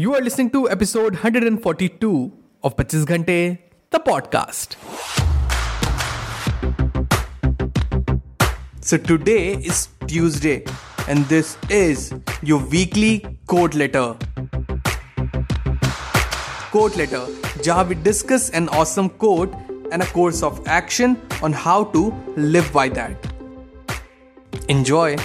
You are listening to episode 142 of 25 Ghante, the podcast. So today is Tuesday, and this is your weekly quote letter. Quote letter, where we discuss an awesome quote and a course of action on how to live by that. Enjoy.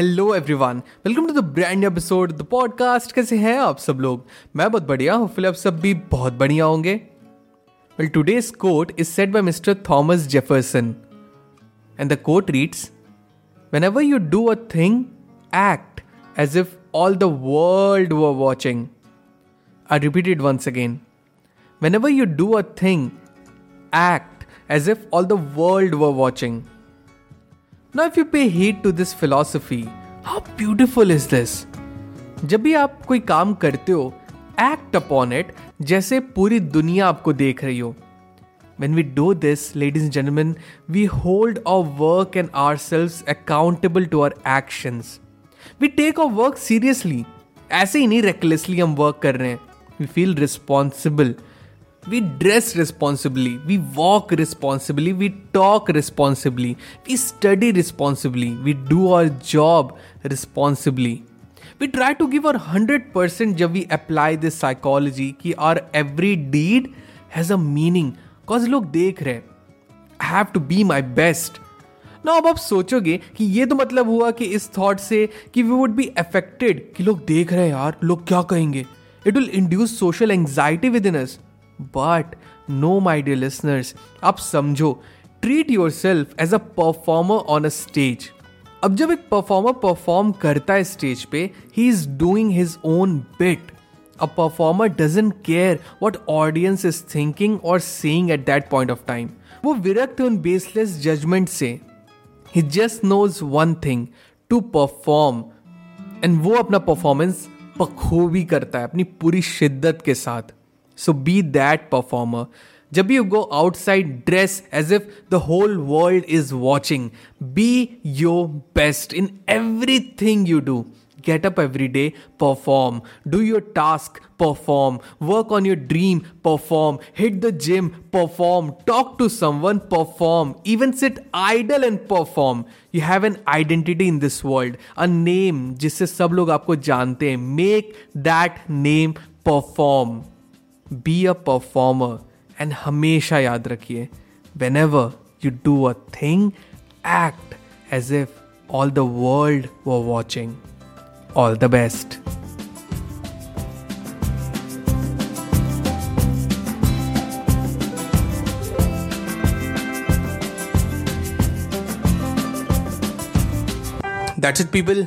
Hello everyone welcome to the brand episode the podcast कैसे हैं आप सब लोग? मैं बहुत बढ़िया हूँ आप सब भी बहुत बढ़िया होंगे। Well today's quote is set by mister Thomas Jefferson and the quote reads whenever you do a thing act as if all the world were watching I repeated once again whenever you do a thing act as if all the world were watching now if you pay heed to this philosophy how beautiful is this जब भी आप कोई काम करते हो act upon it जैसे पूरी दुनिया आपको देख रही हो। When we do this ladies gentleman we hold our work and ourselves accountable to our action we take our work seriously ऐसे ही नहीं रेकलेसली हम वर्क कर रहे हैं। We feel responsible we dress responsibly, we walk responsibly, we talk responsibly, we study responsibly, we do our job responsibly. We try to give our 100% जब we apply this psychology कि our every deed has a meaning. Cause लोग देख रहे I have to be my best. ना अब आप सोचोगे कि ये तो मतलब हुआ कि इस थॉट से कि वी वुड बी अफेक्टेड कि लोग देख रहे हैं यार लोग क्या कहेंगे it will induce social anxiety with in us but no my dear listeners आप समझो treat your self as a performer on a stage अब जब एक परफॉर्मर परफॉर्म करता है स्टेज पे he is doing his own bit a performer doesn't care what audience is thinking और seeing at that point of time वो विरक्त है उन बेसलेस जजमेंट से. He just knows one thing to perform and वो अपना performance बखूबी करता है, अपनी पूरी शिद्दत के साथ. सो बी दैट परफॉर्मर जब you go outside dress as if the whole world is watching be your best in everything you do get up every day perform do your task perform work on your dream perform hit the gym perform talk to someone perform even sit idle and perform you have an identity in this world a name जिससे सब लोग आपको जानते हैं. Make that name perform be a performer and हमेशा याद रखिए whenever you do a thing act as if all the world were watching all the best That's it, people.